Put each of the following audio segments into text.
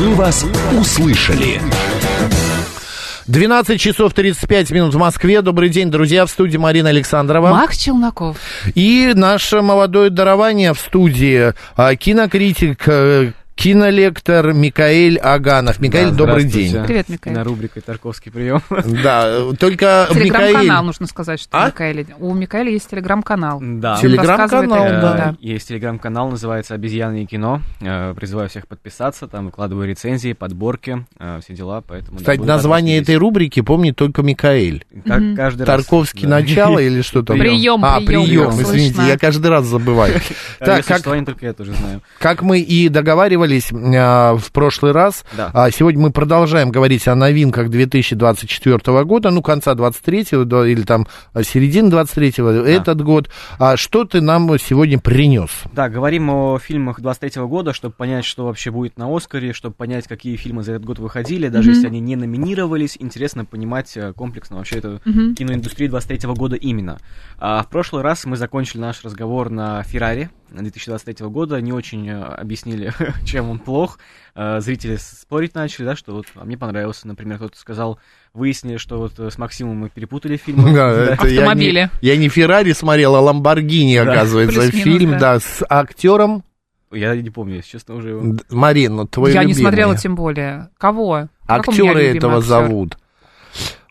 Мы вас услышали. 12 часов 35 минут в Москве. Добрый день, друзья, в студии Марина Александрова. Макс Челноков. И наше молодое дарование в студии. а, Кинокритик, э, кинолектор Микаэль Аганов. Микаэль, Да, добрый день. Привет, Микаэль. На рубрике «Тарковский прием». Да, только Телеграм-канал, Микаэль... нужно сказать, что А? у Микаэля. У Микаэля есть телеграм-канал. Да. Телеграм-канал, да. Э, Есть телеграм-канал, называется «Обезьяны и кино». Э, Призываю всех подписаться, там выкладываю рецензии, подборки, э, все дела, поэтому... Кстати, название этой рубрики помнит только Микаэль. Как каждый раз. Тарковский Да. начало или что там? Прием, А, прием, извините, слышно. я каждый раз забываю. Так, Если как, только я тоже знаю. как мы и договаривались а, в прошлый раз, Да. а, сегодня мы продолжаем говорить о новинках 2024 года, ну, конца 23-го да, или там а, середины 23-го, этот год. А что ты нам сегодня принес? Да, говорим о фильмах 23 года, чтобы понять, что вообще будет на Оскаре, чтобы понять, какие фильмы за этот год выходили, даже если они не номинировались, интересно понимать э, комплексно вообще эту Мгм. киноиндустрию 23 года именно. А в прошлый раз мы закончили наш разговор на Феррари 2023 года, не очень э, объяснили, чем он плох. Э, Зрители спорить начали, да, что вот а мне понравился, например, кто-то сказал, выяснили, что вот э, с Максимом мы перепутали фильмы. Да, Да. это я не- Автомобили. Я не Феррари смотрел, а Ламборгини, Да. оказывается, Плюс-минус, фильм, да. да, с актером Я не помню, если честно, уже... его. Марин, ну, твой Я не любимый. смотрела тем более. Кого? Актеры этого актер? зовут.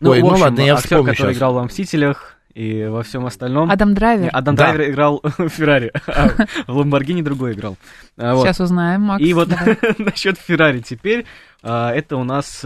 Ну, Ой, в ну общем, ладно, я актер, вспомню который щас. играл во «Мстителях» и во всем остальном. Адам Не, Драйвер? Адам Да. Драйвер играл в Феррари, а в Ламборгини другой играл. А, вот. Сейчас узнаем, Макс. И вот насчет Феррари теперь, а, это у нас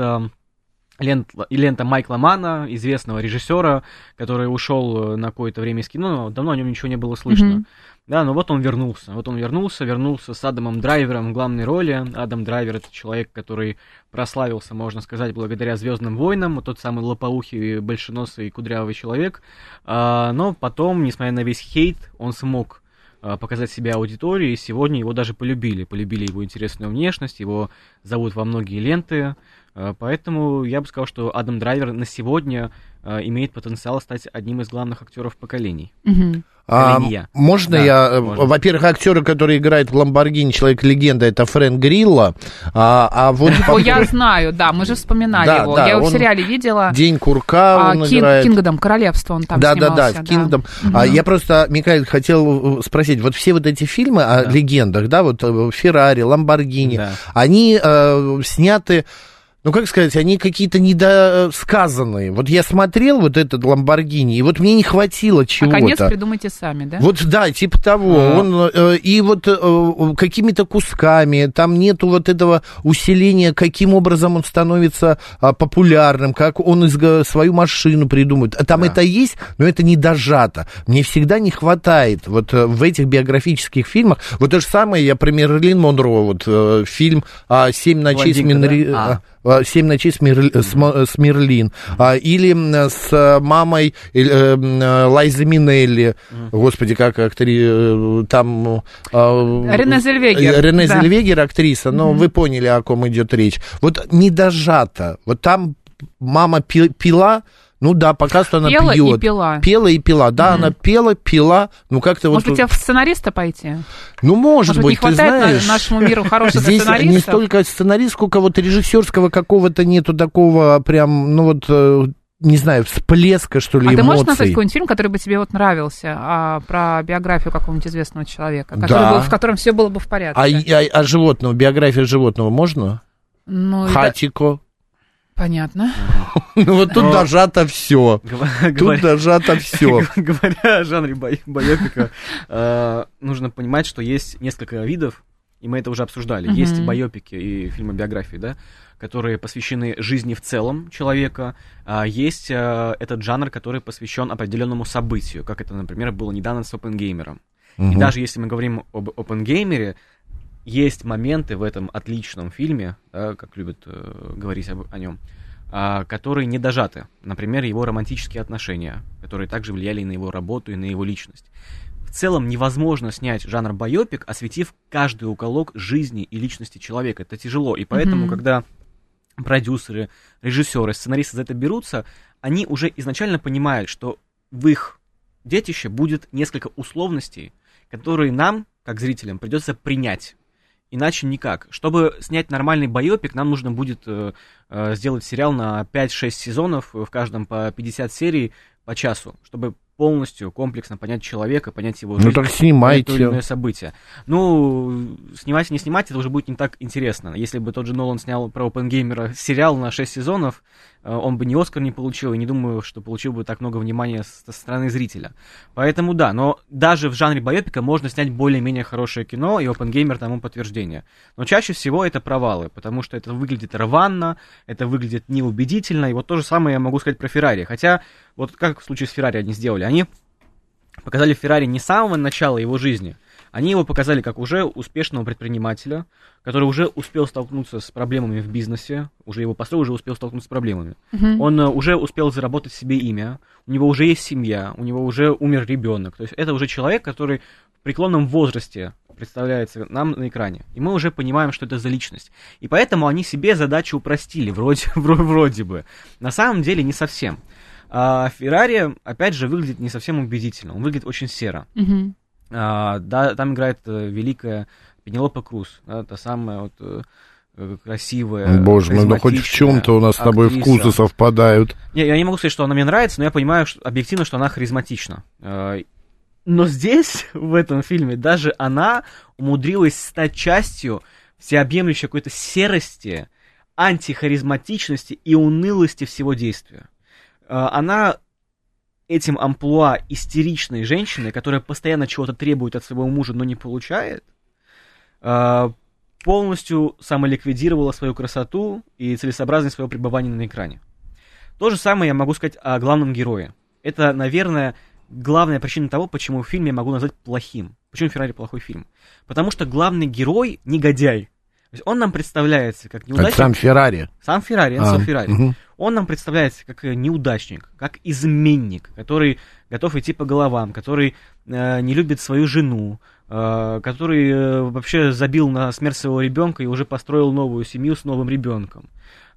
лент- и лента Майкла Мана, известного режиссера, который ушел э, на какое-то время из кино, но давно о нем ничего не было слышно. Мгм. Да, но вот он вернулся. Вот он вернулся, вернулся с Адамом Драйвером в главной роли. Адам Драйвер это человек, который прославился, можно сказать, благодаря Звездным войнам. Тот самый лопоухий, большеносый, кудрявый человек. А, но потом, несмотря на весь хейт, он смог а, показать себя аудитории, и сегодня его даже полюбили. Полюбили его интересную внешность, его зовут во многие ленты. А, Поэтому я бы сказал, что Адам Драйвер на сегодня имеет потенциал стать одним из главных актеров поколений. Мгм. А, можно Да, я... э, можно. Во-первых, актеры, который играет в Ламборгини, человек-легенда, это Фрэнк Грилла. А, а вот О, я знаю, да, мы же вспоминали Да, его. да, я его в сериале видела. День Курка А, он Кин- играет. Кингдом, Королевство, он там да, да, снимался. да, в Кингдом. А, я просто, Михаил, хотел э, спросить, вот все вот эти фильмы о Да. легендах, да, вот э, Феррари, Ламборгини, Да. они э, сняты, ну, как сказать, они какие-то недосказанные. Вот я смотрел вот этот Ламборгини, и вот мне не хватило А чего-то. конец придумайте сами, да? Вот да, типа того. А. Он э, и вот э, какими-то кусками, там нету вот этого усиления, каким образом он становится а, популярным, как он из, г- свою машину придумает. А Там Да. это есть, но это не дожато. Мне всегда не хватает вот э, в этих биографических фильмах. Вот то же самое, я про Мерлин Монро, вот э, фильм а, «Семь ночей с, Блондинка, Минри- да? а, а, «Семь ночей с, Мир- с Мо- с Мерлин». А, или с э, мамой э, э, Лайзы Минелли. Господи, как актри... э, там... э, Рене Зельвегер, э, Рене да. Зельвегер, актриса. Но вы поняли, о ком идет речь. Вот не дожато. Вот там мама пи- пила, ну да, пока что она Пела и пьет. пила. Пела и пила. Да, она пела, пила. Ну как-то Может вот... быть, тебе в сценариста пойти? Ну, может, Может быть, не ты знаешь... нашему миру хороших Здесь не сценаристов? столько сценарист, сколько вот режиссерского какого-то нету такого прям, ну вот, э, не знаю, всплеска, что ли, А ты можешь эмоций. назвать какой-нибудь фильм, который бы тебе вот нравился, а, про биографию какого-нибудь известного человека, который Да. был- в котором все было бы в порядке? А, а, а животного, биография животного можно? Ну, это- Хатико. Понятно. Ну вот тут дожато все. Тут дожато все. Говоря о жанре бай- байопика, э, нужно понимать, что есть несколько видов, и мы это уже обсуждали. Есть байопики и фильмы биографии, да, которые посвящены жизни в целом человека. А есть э, этот жанр, который посвящен определенному событию, как это, например, было недавно с Опенгеймером. И даже если мы говорим об Опенгеймере, есть моменты в этом отличном фильме, да, как любят э, говорить об- о нем, а, которые не дожаты. Например, его романтические отношения, которые также влияли на его работу и на его личность. В целом невозможно снять жанр байопик, осветив каждый уголок жизни и личности человека. Это тяжело. И поэтому, Мгм. когда продюсеры, режиссеры, сценаристы за это берутся, они уже изначально понимают, что в их детище будет несколько условностей, которые нам, как зрителям, придется принять. Иначе никак. Чтобы снять нормальный байопик, нам нужно будет э, э, сделать сериал на 5-6 сезонов, в каждом по 50 серий по часу, чтобы полностью комплексно понять человека, понять его жизнь, ну так снимайте. то или иное событие. Ну, снимать не снимать, это уже будет не так интересно. Если бы тот же Нолан снял про Оппенгеймера сериал на 6 сезонов, э, он бы ни Оскар не получил, и не думаю, что получил бы так много внимания со стороны зрителя. Поэтому да, но даже в жанре байопика можно снять более-менее хорошее кино, и Оппенгеймер тому подтверждение. Но чаще всего это провалы, потому что это выглядит рванно, это выглядит неубедительно, и вот то же самое я могу сказать про Феррари. Хотя, вот как в случае с Феррари они сделали, они показали Феррари не с самого начала его жизни. Они его показали как уже успешного предпринимателя, который уже успел столкнуться с проблемами в бизнесе, уже его построил, уже успел столкнуться с проблемами. Мгм. Он э, уже успел заработать себе имя, у него уже есть семья, у него уже умер ребенок. То есть это уже человек, который в преклонном возрасте представляется нам на экране. И мы уже понимаем, что это за личность. И поэтому они себе задачу упростили, вроде, вро- вроде бы. На самом деле не совсем. А Феррари, опять же, выглядит не совсем убедительно. Он выглядит очень серо. Мгм. А, да, там играет э, великая Пенелопа Круз, да, та самая вот э, красивая. Боже мой, ну хоть в чем-то у нас с тобой актриса. вкусы совпадают. Не, я не могу сказать, что она мне нравится, но я понимаю что, объективно, что она харизматична. Э, Но здесь, в этом фильме, даже она умудрилась стать частью всеобъемлющей какой-то серости, антихаризматичности и унылости всего действия. Она этим амплуа истеричной женщины, которая постоянно чего-то требует от своего мужа, но не получает, э, полностью самоликвидировала свою красоту и целесообразность своего пребывания на экране. То же самое я могу сказать о главном герое. Это, наверное, главная причина того, почему фильм я могу назвать плохим. Почему Феррари плохой фильм? Потому что главный герой негодяй. То есть он нам представляется как Как неудачник. сам Феррари. Сам Феррари, Энцо А, Феррари. мгм. Он нам представляется как э, неудачник, как изменник, который готов идти по головам, который э, не любит свою жену, э, который э, вообще забил на смерть своего ребенка и уже построил новую семью с новым ребенком,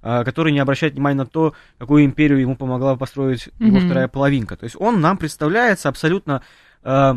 э, который не обращает внимания на то, какую империю ему помогла построить его Мгм. вторая половинка. То есть он нам представляется абсолютно э,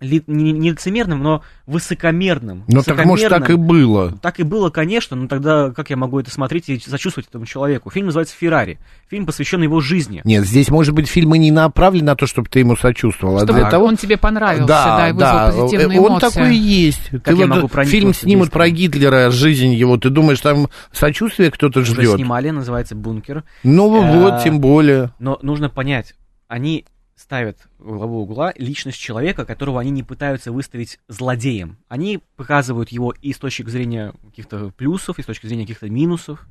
ли- не, не лицемерным, но высокомерным. Ну так может так и было. Так и было, конечно, но тогда как я могу это смотреть и сочувствовать этому человеку? Фильм называется «Феррари». Фильм посвящен его жизни. Нет, здесь, может быть, фильм и не направлен на то, чтобы ты ему сочувствовал, а Чтобы для того... он тебе понравился, да, и вызвал позитивные э, он эмоции. такой и есть. Как Ты я вот могу фильм снимут про? Гитлера, жизнь его, ты думаешь, там сочувствие кто-то ждет? снимали, называется «Бункер». Ну Э, вот, тем более. Но нужно понять, они ставят в главу угла личность человека, которого они не пытаются выставить злодеем. Они показывают его и с точки зрения каких-то плюсов, и с точки зрения каких-то минусов,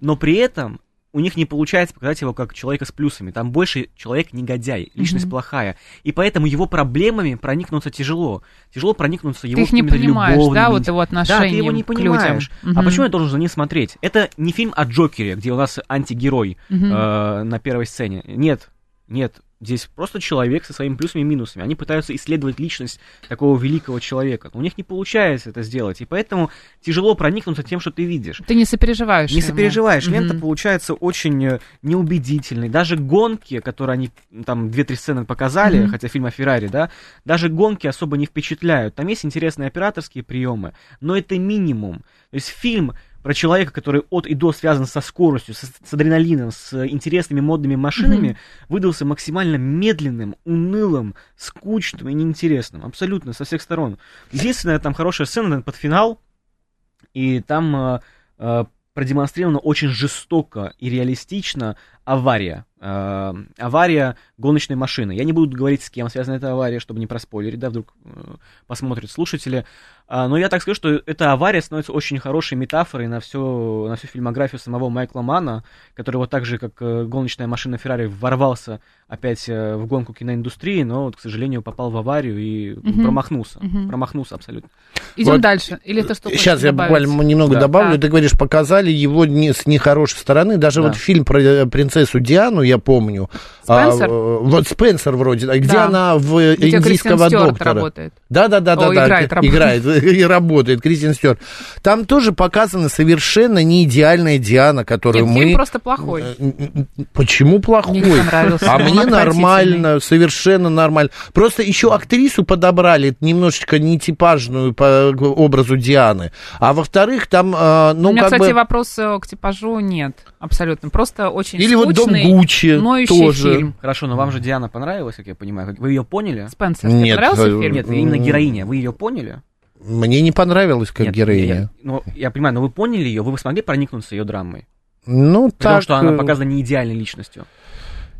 но при этом у них не получается показать его как человека с плюсами. Там больше человек негодяй, личность Мгм. плохая. И поэтому его проблемами проникнуться тяжело. Тяжело проникнуться его Ты их не понимаешь, да, любовными вот его Да, отношения ты его не понимаешь. А Мгм. почему я должен за ним смотреть? Это не фильм о Джокере, где у нас антигерой Мгм. э, на первой сцене. Нет, нет. Здесь просто человек со своими плюсами и минусами. Они пытаются исследовать личность такого великого человека. Но у них не получается это сделать. И поэтому тяжело проникнуться тем, что ты видишь. Ты не сопереживаешь Не ему. сопереживаешь. Мгм. Лента получается очень э, неубедительной. Даже гонки, которые они там две-три сцены показали, Мгм. хотя фильм о Феррари, да, даже гонки особо не впечатляют. Там есть интересные операторские приемы, но это минимум. То есть фильм про человека, который от и до связан со скоростью, с, с адреналином, с интересными модными машинами, Мгм. выдался максимально медленным, унылым, скучным и неинтересным. Абсолютно, со всех сторон. Единственная там хорошая сцена под финал, и там э, э, продемонстрирована очень жестоко и реалистично авария. Э, авария гоночной машины. Я не буду говорить, с кем связана эта авария, чтобы не проспойлерить, да, вдруг э, посмотрят слушатели. А, но я так скажу, что эта авария становится очень хорошей метафорой на всю, на всю фильмографию самого Майкла Мана, который вот так же, как э, гоночная машина Феррари, ворвался опять э, в гонку киноиндустрии, но, вот, к сожалению, попал в аварию и Мгм. промахнулся. Мгм. Промахнулся абсолютно. Идем Вот дальше. Или ты что Сейчас я добавить? буквально немного Да. добавлю. Так. Ты говоришь, показали его не, с нехорошей стороны. Даже Да. вот фильм про принцессу принцессу Диану, я помню. Спенсер? А, вот Спенсер вроде, а где Да. она в Где индийского доктора? работает. Да, да, да, да, О, да. играет, работает. играет и работает Кристиан Стюарт. Там тоже показана совершенно не идеальная Диана, которую Нет, мы. фильм просто плохой. Э, Почему плохой? Мне не понравился. А мне нормально, совершенно нормально. Просто еще актрису подобрали немножечко нетипажную по образу Дианы. А во-вторых, там, э, ну, У меня, как кстати, бы... вопрос э, к типажу нет, абсолютно. Просто очень Или вот Дом скучный, Гуччи ноющий тоже. фильм. Хорошо, но вам же Диана понравилась, как я понимаю. Вы ее поняли? Спенсер, тебе Нет, понравился э, фильм? Нет, именно героиня. Вы ее поняли? Мне не понравилась как Нет, героиня. Я, я- ну, я понимаю, но вы поняли ее, вы смогли проникнуться ее драмой? Ну, Потому так... что она э, показана не идеальной личностью.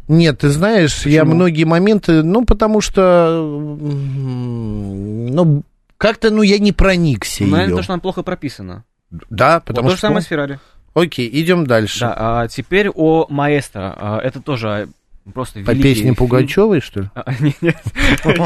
Нет, ты знаешь, я Почему? многие моменты, ну, потому что, ну, как-то, ну, я не проникся Ну, Наверное, ее. то, что она плохо прописана. Да, Вот потому то же что... самое с Феррари. Окей, идем дальше. Да, а теперь о Маэстро. А, Это тоже просто По песне. Пугачевой, что ли? А, Нет, нет,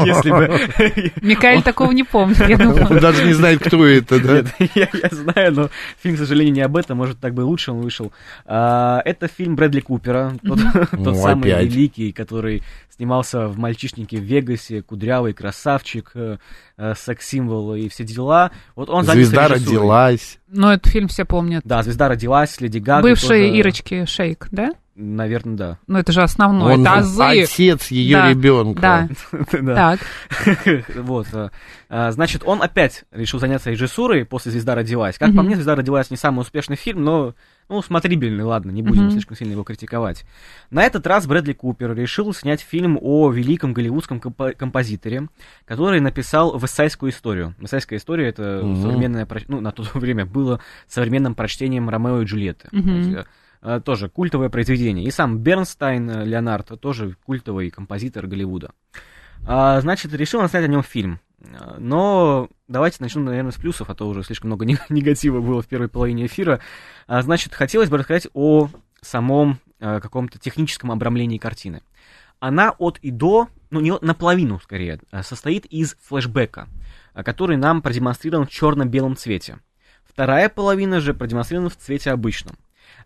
если бы... Микаэль такого не помнит, я думаю. Он даже не знает, кто это, да? Нет, я, я знаю, но фильм, к сожалению, не об этом. Может, так бы лучше он вышел. А, это фильм Брэдли Купера, тот, тот Ну, самый опять. великий, который снимался в «Мальчишнике в Вегасе», «Кудрявый красавчик», э, э, секс-символ и все дела. Вот он Звезда родилась. Но этот фильм все помнят. Да, «Звезда родилась», «Леди Гага». Бывшие тоже, Ирочки Шейк, да? Наверное, да. Ну, это же основное, Он это азы. отец ее Да, ребенка. Да, Да. так. Вот. э, а, Значит, он опять решил заняться режиссурой после «Звезда родилась». Как по мне, «Звезда родилась» не самый успешный фильм, но, ну, смотрибельный, ладно, не будем слишком сильно его критиковать. На этот раз Брэдли Купер решил снять фильм о великом голливудском компо- композиторе, который написал «Высайскую историю». «Высайская история» — это современное, ну, на то время было современным прочтением Ромео и Джульетты. Э, тоже культовое произведение. И сам Бернстайн, э, Леонард, тоже культовый композитор Голливуда. А, значит, решил он снять о нем фильм. А, Но давайте начнем, наверное, с плюсов, а то уже слишком много не- негатива было в первой половине эфира. А, значит, хотелось бы рассказать о самом э, каком-то техническом обрамлении картины. Она от и до, ну, не наполовину скорее, э, состоит из флешбека, э, который нам продемонстрирован в черно-белом цвете. Вторая половина же продемонстрирована в цвете обычном.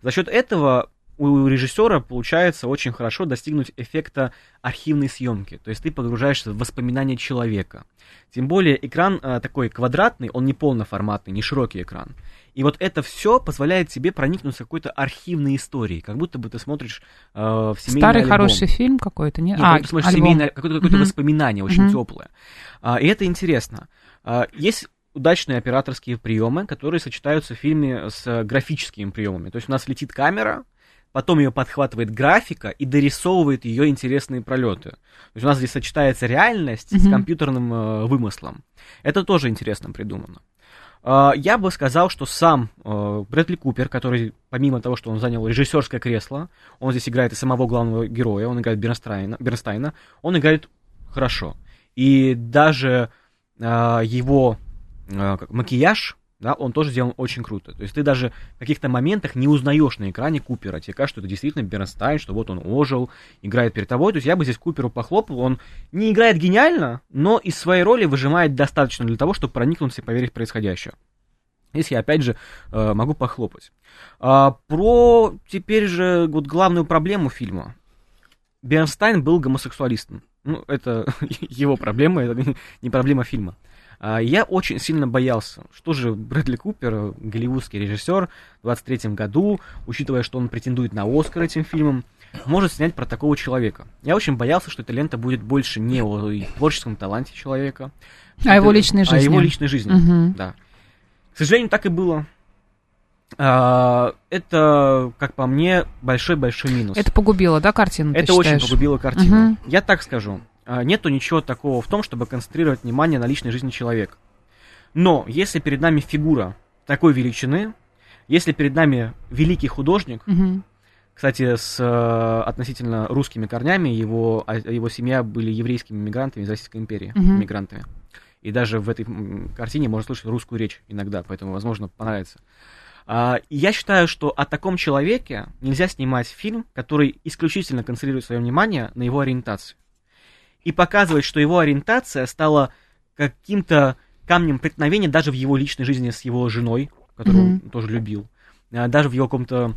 За счет этого у режиссера получается очень хорошо достигнуть эффекта архивной съемки. То есть ты погружаешься в воспоминания человека. Тем более экран э, такой квадратный, он не полноформатный, не широкий экран. И вот это все позволяет тебе проникнуться какой-то архивной историей, как будто бы ты смотришь э, в семейный Старый альбом. хороший фильм какой-то, нет? Нет, а, ты смотришь альбом. семейное, какое-то, какое-то Мгм. воспоминание очень Мгм. теплое. А, и это интересно. А, есть удачные операторские приемы, которые сочетаются в фильме с э, графическими приемами. То есть у нас летит камера, потом ее подхватывает графика и дорисовывает ее интересные пролеты. То есть у нас здесь сочетается реальность с Мгм. компьютерным э, вымыслом. Это тоже интересно придумано. А, Я бы сказал, что сам э, Брэдли Купер, который, помимо того, что он занял режиссерское кресло, он здесь играет и самого главного героя, он играет Бернстайна, Бернстайна он играет хорошо. И даже э, его э, макияж, да, он тоже сделан очень круто. То есть ты даже в каких-то моментах не узнаешь на экране Купера. Тебе кажется, что это действительно Бернстайн, что вот он ожил, играет перед тобой. То есть я бы здесь Куперу похлопал. Он не играет гениально, но из своей роли выжимает достаточно для того, чтобы проникнуться и поверить в происходящее. Здесь я опять же э, могу похлопать. А, про теперь же вот главную проблему фильма. Бернстайн был гомосексуалистом. Ну, это его проблема, это не проблема фильма. А, Я очень сильно боялся, что же Брэдли Купер, голливудский режиссер, в 23 году, учитывая, что он претендует на Оскар этим фильмом, может снять про такого человека. Я очень боялся, что эта лента будет больше не о творческом таланте человека, А его личной А жизни. его личной жизни, Мгм. да. К сожалению, так и было. А, Это, как по мне, большой-большой минус. Это погубило, да, картину, Это очень считаешь? погубило картину. Мгм. Я так скажу. А, Нету ничего такого в том, чтобы концентрировать внимание на личной жизни человека. Но если перед нами фигура такой величины, если перед нами великий художник, Мгм. кстати, с э, относительно русскими корнями, его, а, его семья были еврейскими мигрантами из Российской империи, Мгм. мигрантами. И даже в этой картине можно слышать русскую речь иногда, поэтому, возможно, понравится. А, я считаю, что о таком человеке нельзя снимать фильм, который исключительно концентрирует свое внимание на его ориентации. И показывать, что его ориентация стала каким-то камнем преткновения даже в его личной жизни с его женой, которую Мгм. он тоже любил, а, даже в его каком-то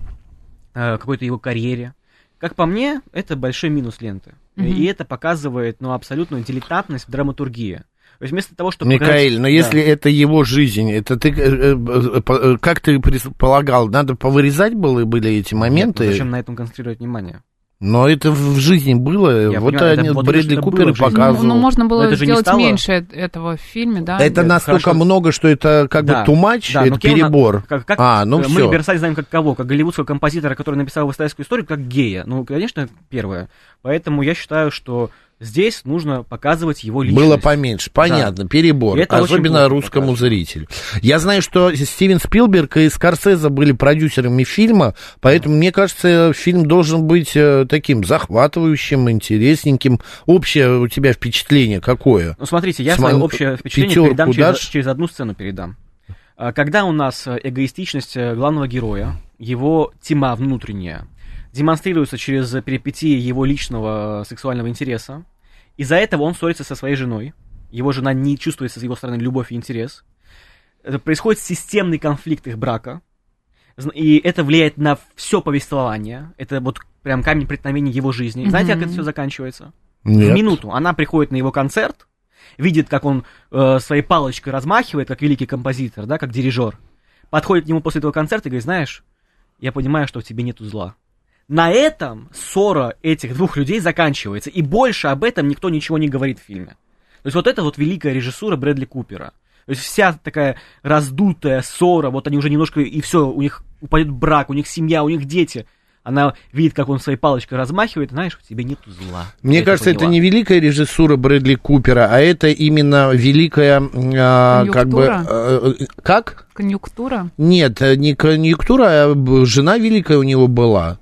э, какой-то его карьере. Как по мне, это большой минус ленты. Мгм. И это показывает, ну, абсолютную дилетантность в драматургии. То есть вместо того, чтобы... Микаэль, но Да. если это его жизнь, это ты, э, э, э, как ты предполагал, надо повырезать было, были эти Нет, моменты? ну зачем на этом концентрировать внимание? Но это в жизни было, Я вот понимаю, это они, вот Брэдли это Купер и жизни. Ну, показывал. ну, можно было это сделать стало- меньше эт- этого в фильме, да? Это Нет, настолько хорошо. много, что это как Да, бы тумач, да, это перебор. Как, как А, ну мы всё. Версаль знаем как кого? Как голливудского композитора, который написал историческую историю, как гея. Ну, конечно, первое. Поэтому я считаю, что здесь нужно показывать его личность. Было поменьше, понятно, перебор, И это особенно русскому показано. зрителю. Я знаю, что Стивен Спилберг и Скорсезе были продюсерами фильма, поэтому, мне кажется, фильм должен быть э, таким захватывающим, интересненьким. Общее у тебя впечатление какое? Ну, смотрите, я Сма- свое общее впечатление пятерку передам через, дашь? через одну сцену передам. А, Когда у нас э, эгоистичность э, главного героя, его тьма внутренняя, демонстрируется через перипетии его личного э, сексуального интереса, из-за этого он ссорится со своей женой, его жена не чувствует с его стороны любовь и интерес, Это происходит системный конфликт их брака, и это влияет на все повествование, это вот прям камень преткновения его жизни. Знаете, как это все заканчивается? Нет. В минуту она приходит на его концерт, видит, как он э, своей палочкой размахивает, как великий композитор, да, как дирижер. Подходит к нему после этого концерта и говорит, знаешь, я понимаю, что в тебе нету зла. На этом ссора этих двух людей заканчивается, и больше об этом никто ничего не говорит в фильме. То есть вот это вот великая режиссура Брэдли Купера. То есть вся такая раздутая ссора, вот они уже немножко, и все, у них упадет брак, у них семья, у них дети. Она видит, как он своей палочкой размахивает, знаешь, в тебе нету зла. Мне Я кажется, это поняла. не великая режиссура Брэдли Купера, а это именно великая, а, как бы, Конъюнктура? э, э, как? Конъюнктура. Нет, э, не конъюнктура, а жена великая у него была.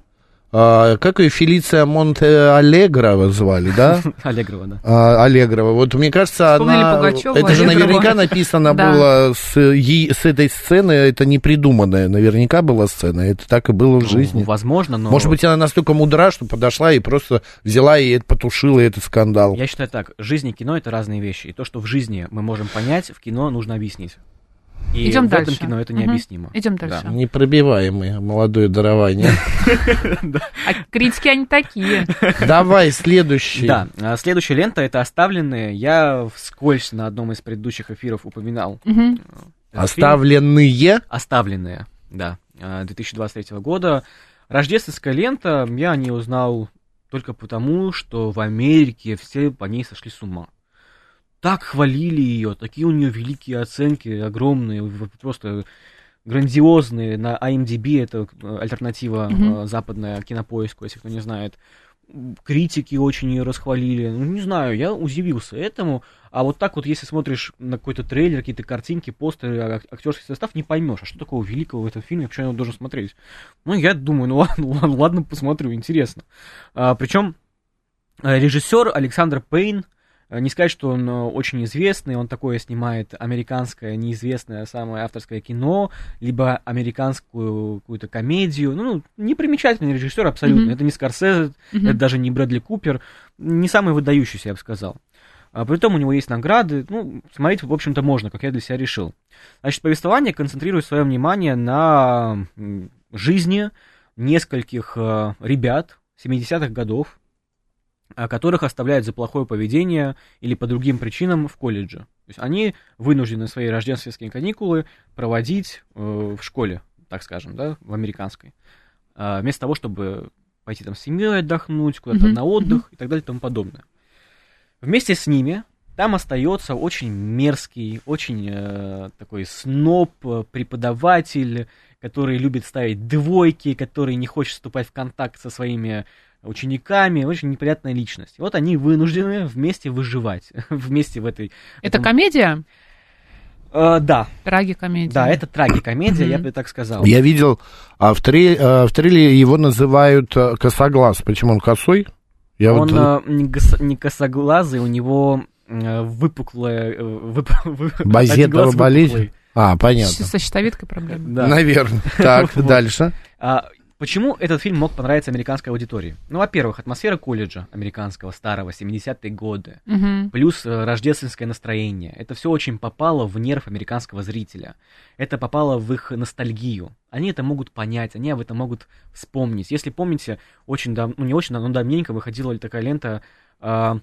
А, как ее Фелиция Монте Аллегрова звали, да? Аллегрова, да. А, Аллегрова. Вот мне кажется, Вспомнили она... Пугачёву, это же наверняка написано было с, е- с этой сцены, это не придуманная, наверняка была сцена, это так и было в жизни. Ну, возможно, но... Может быть, она настолько мудра, что подошла и просто взяла и потушила этот скандал. Я считаю так, жизнь и кино это разные вещи. И то, что в жизни мы можем понять, в кино нужно объяснить. И Идем в дальше. этом кино это необъяснимо. Идем дальше. Да. Непробиваемое молодое дарование. А критики они такие. Давай, следующий. Да, а следующая лента это «Оставленные». Я вскользь на одном из предыдущих эфиров упоминал. Оставленные. «Оставленные», да, а, 2023 года. Рождественская лента, я о ней узнал только потому, что в Америке все по ней сошли с ума. Так хвалили ее, такие у нее великие оценки, огромные, просто грандиозные. На IMDb это э, альтернатива э, западная кинопоиску, если кто не знает. Критики очень ее расхвалили. Ну, не знаю, я удивился этому. А вот так вот, если смотришь на какой-то трейлер, какие-то картинки, постеры, а- актерский состав, не поймешь, а что такого великого в этом фильме, почему я должен смотреть. Ну, я думаю, ну ладно, ладно, ладно, посмотрю, интересно. А, причем э, режиссер Александр Пейн, э, не сказать, что он э, очень известный, он такое снимает американское неизвестное самое авторское кино, либо американскую какую-то комедию. Ну, непримечательный режиссер абсолютно. Мгм. Это не Скорсезе, Мгм. это даже не Брэдли Купер, не самый выдающийся, я бы сказал. А, Притом у него есть награды, ну, смотреть, в общем-то, можно, как я для себя решил. Значит, повествование концентрирует свое внимание на жизни нескольких э, ребят 70-х годов, которых оставляют за плохое поведение или по другим причинам в колледже. То есть они вынуждены свои рождественские каникулы проводить э, в школе, так скажем, да, в американской, а, вместо того, чтобы пойти там с семьей отдохнуть, куда-то Мгм, на отдых и так далее и тому подобное. Вместе с ними там остается очень мерзкий, очень э, такой сноб, э, преподаватель, который любит ставить двойки, который не хочет вступать в контакт со своими учениками, очень неприятная личность. И вот они вынуждены вместе выживать, вместе в этой... Это этом- комедия? Э, да, Трагикомедия. да, это трагикомедия, я бы так сказал. Я видел, а в, трей- а, в трейлере его называют э, косоглаз. Почему он косой? Я Он вот... э, не, гос- не косоглазый, у него выпуклая... вып- вы- Базетова один глаз болезнь? выпуклый. А, понятно. Со щитовидкой проблемы. Да. Наверное. Так, дальше. Почему этот фильм мог понравиться американской аудитории? Ну, во-первых, атмосфера колледжа американского, старого, 70-е годы, Мгм. плюс э, рождественское настроение. Это все очень попало в нерв американского зрителя. Это попало в их ностальгию. Они это могут понять, они об этом могут вспомнить. Если помните, очень давно, ну не очень давно, но давненько выходила такая лента а,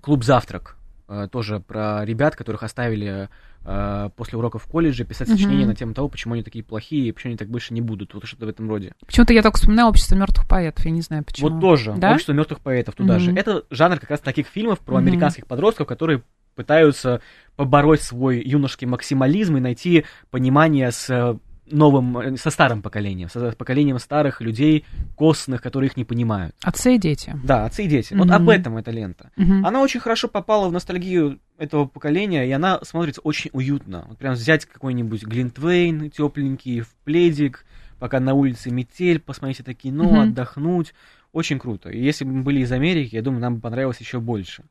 «Клуб завтрак». А, тоже про ребят, которых оставили а, после уроков в колледже писать Мгм. сочинения на тему того, почему они такие плохие и почему они так больше не будут. Вот что-то в этом роде. Почему-то я только вспоминаю общество мертвых поэтов, я не знаю почему. Вот тоже. Да? Общество мертвых поэтов туда Мгм. же. Это жанр как раз таких фильмов про Мгм. американских подростков, которые пытаются побороть свой юношеский максимализм и найти понимание с э, новым, э, со старым поколением, со поколением старых людей, костных, которые их не понимают. Отцы и дети. Да, отцы и дети. Вот Мгм. об этом эта лента. Мгм. Она очень хорошо попала в ностальгию этого поколения, и она смотрится очень уютно. Вот прям взять какой-нибудь Глинтвейн тепленький, в пледик, пока на улице метель, посмотреть это кино, Мгм. отдохнуть. Очень круто. И если бы мы были из Америки, я думаю, нам бы понравилось еще больше.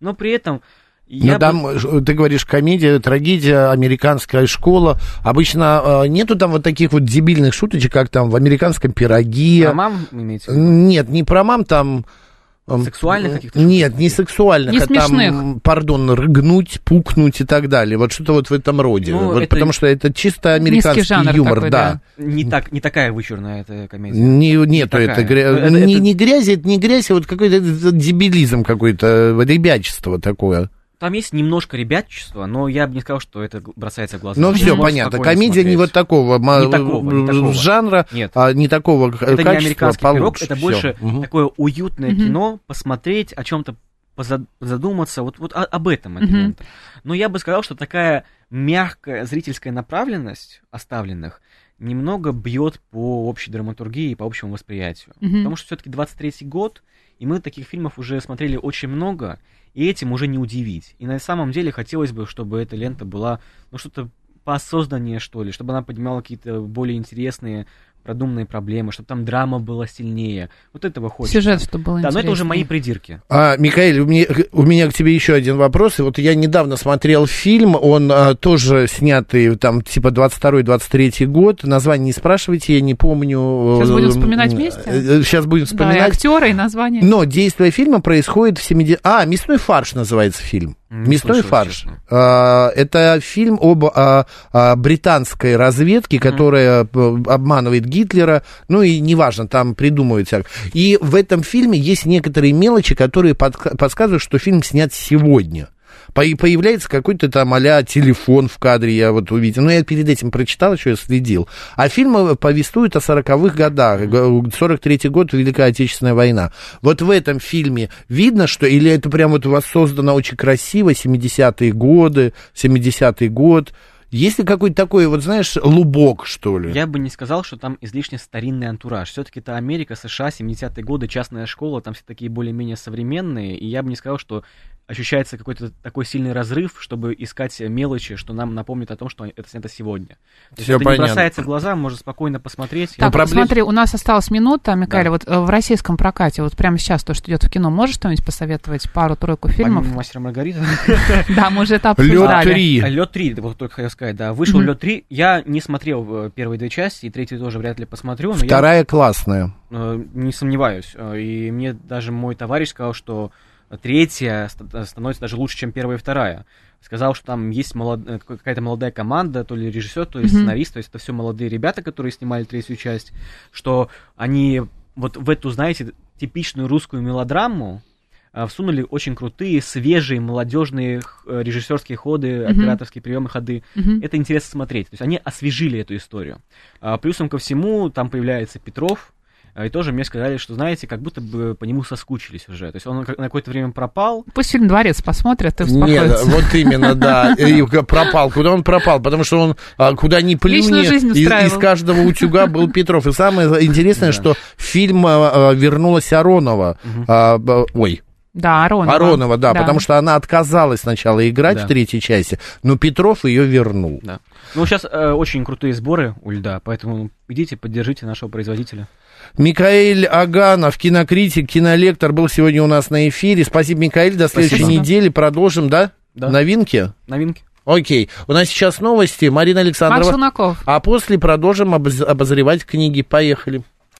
Но при этом я Ну, бы- там, э, ты говоришь, комедия, трагедия, американская школа. Обычно э, нету там вот таких вот дебильных шуточек, как там в американском пироге. А мам имеете в виду? Нет, не про мам, там... эм, Сексуальных каких-то Нет, не сексуальных, Не а там, смешных. пардон, рыгнуть, пукнуть и так далее. Вот что-то вот в этом роде. Ну, Вот это- потому что это чисто американский жанр юмор, такой, да. Не, так, не такая вычурная эта комедия. Не, нету такая. это, гря- Это- не, это- не грязь, это не грязь, а вот какой-то дебилизм какой-то, ребячество такое. Там есть немножко ребячества, но я бы не сказал, что это бросается в глаза. Ну, Это все понятно. Комедия не смотреть. вот такого, Не такого, не такого. жанра, Нет. а не такого к- Это не качества, американский получше. пирог, это больше Мгм. такое уютное Мгм. кино, посмотреть, о чем-то задуматься, вот, вот о- об этом лента. Но я бы сказал, что такая мягкая зрительская направленность оставленных немного бьет по общей драматургии и по общему восприятию. Мгм. Потому что все-таки 23-й год, и мы таких фильмов уже смотрели очень много, и этим уже не удивить. И на самом деле хотелось бы, чтобы эта лента была, ну, что-то поосознаннее, что ли, чтобы она поднимала какие-то более интересные, продуманные проблемы, чтобы там драма была сильнее. Вот этого хочется. Сюжет, чтобы было Да, но это уже мои интереснее. придирки. А, Михаил, у меня, у меня к тебе еще один вопрос. И вот я недавно смотрел фильм, он а, тоже снятый, там, типа 22-23 год. Название не спрашивайте, я не помню. Сейчас будем Э, вспоминать э, вместе? э, Сейчас будем Да, и вспоминать. актеры, и название. Но действие фильма происходит в 70... А, «Мясной фарш» называется фильм. Не «Мясной слышал, фарш». честно. А, Это фильм об а, а, британской разведке, которая э, обманывает Гитлера. Ну и неважно, там придумывают всяк. И в этом фильме есть некоторые мелочи, которые подсказывают, что фильм снят сегодня. По- Появляется какой-то там а телефон в кадре, я вот увидел. Ну, я перед этим прочитал, еще я следил. А фильм э, повествует о 40-х годах. Г- 43-й год, Великая Отечественная война. Вот в этом фильме видно, что... Или это прям вот воссоздано очень красиво, 70-е годы, 70-й год. Есть ли какой-то такой, вот знаешь, лубок, что ли? Я бы не сказал, что там излишне старинный антураж. Все-таки это Америка, США, 70-е годы, частная школа, там все такие более-менее современные. И я бы не сказал, что ощущается какой-то такой сильный разрыв, чтобы искать мелочи, что нам напомнит о том, что это снято сегодня. То есть Всё это понятно. не бросается в глаза, можно спокойно посмотреть. Так, проблем- смотри, у нас осталась минута, Микаэль, Да. вот э, в российском прокате, вот прямо сейчас то, что идет в кино, можешь что-нибудь посоветовать, пару-тройку фильмов? Помимо «Мастера Маргарита». Да, мы уже это Лед обсуждали. 3. Лед 3, вот только сказать, да. Вышел Мгм. Лед 3. Я не смотрел э, первые две части, и третью тоже вряд ли посмотрю. Но я Вторая классная. Э, Не сомневаюсь. Э, И мне даже мой товарищ сказал, что третья ст- становится даже лучше, чем первая и вторая. Сказал, что там есть молод- какая-то молодая команда, то ли режиссер, то ли Мгм. сценарист, то есть это все молодые ребята, которые снимали третью часть, что они вот в эту, знаете, типичную русскую мелодраму всунули очень крутые, свежие, молодежные э, режиссерские ходы, Мгм. операторские приемы, ходы Мгм. это интересно смотреть. То есть они освежили эту историю. А, плюсом ко всему, там появляется Петров, а, и тоже мне сказали, что, знаете, как будто бы по нему соскучились уже. То есть он на какое-то время пропал. Пусть фильм «Дворец» посмотрят и Нет, успокоятся. вот именно, да. И пропал. Куда он пропал? Потому что он а, куда ни плюни, из, из каждого утюга был Петров. И самое интересное, Да. что в фильм а, вернулась Аронова. А, б- ой, Да, Аронова. Аронова, да, потому что она отказалась сначала играть Да. в третьей части, но Петров ее вернул. Да. Ну, сейчас э, очень крутые сборы у льда, поэтому идите, поддержите нашего производителя. Микаэль Аганов, кинокритик, кинолектор, был сегодня у нас на эфире. Спасибо, Микаэль. До следующей Спасибо. недели продолжим, да? Да. Новинки? Новинки. Окей. У нас сейчас новости. Марина Макс Александрова. А после продолжим обоз- обозревать книги. Поехали.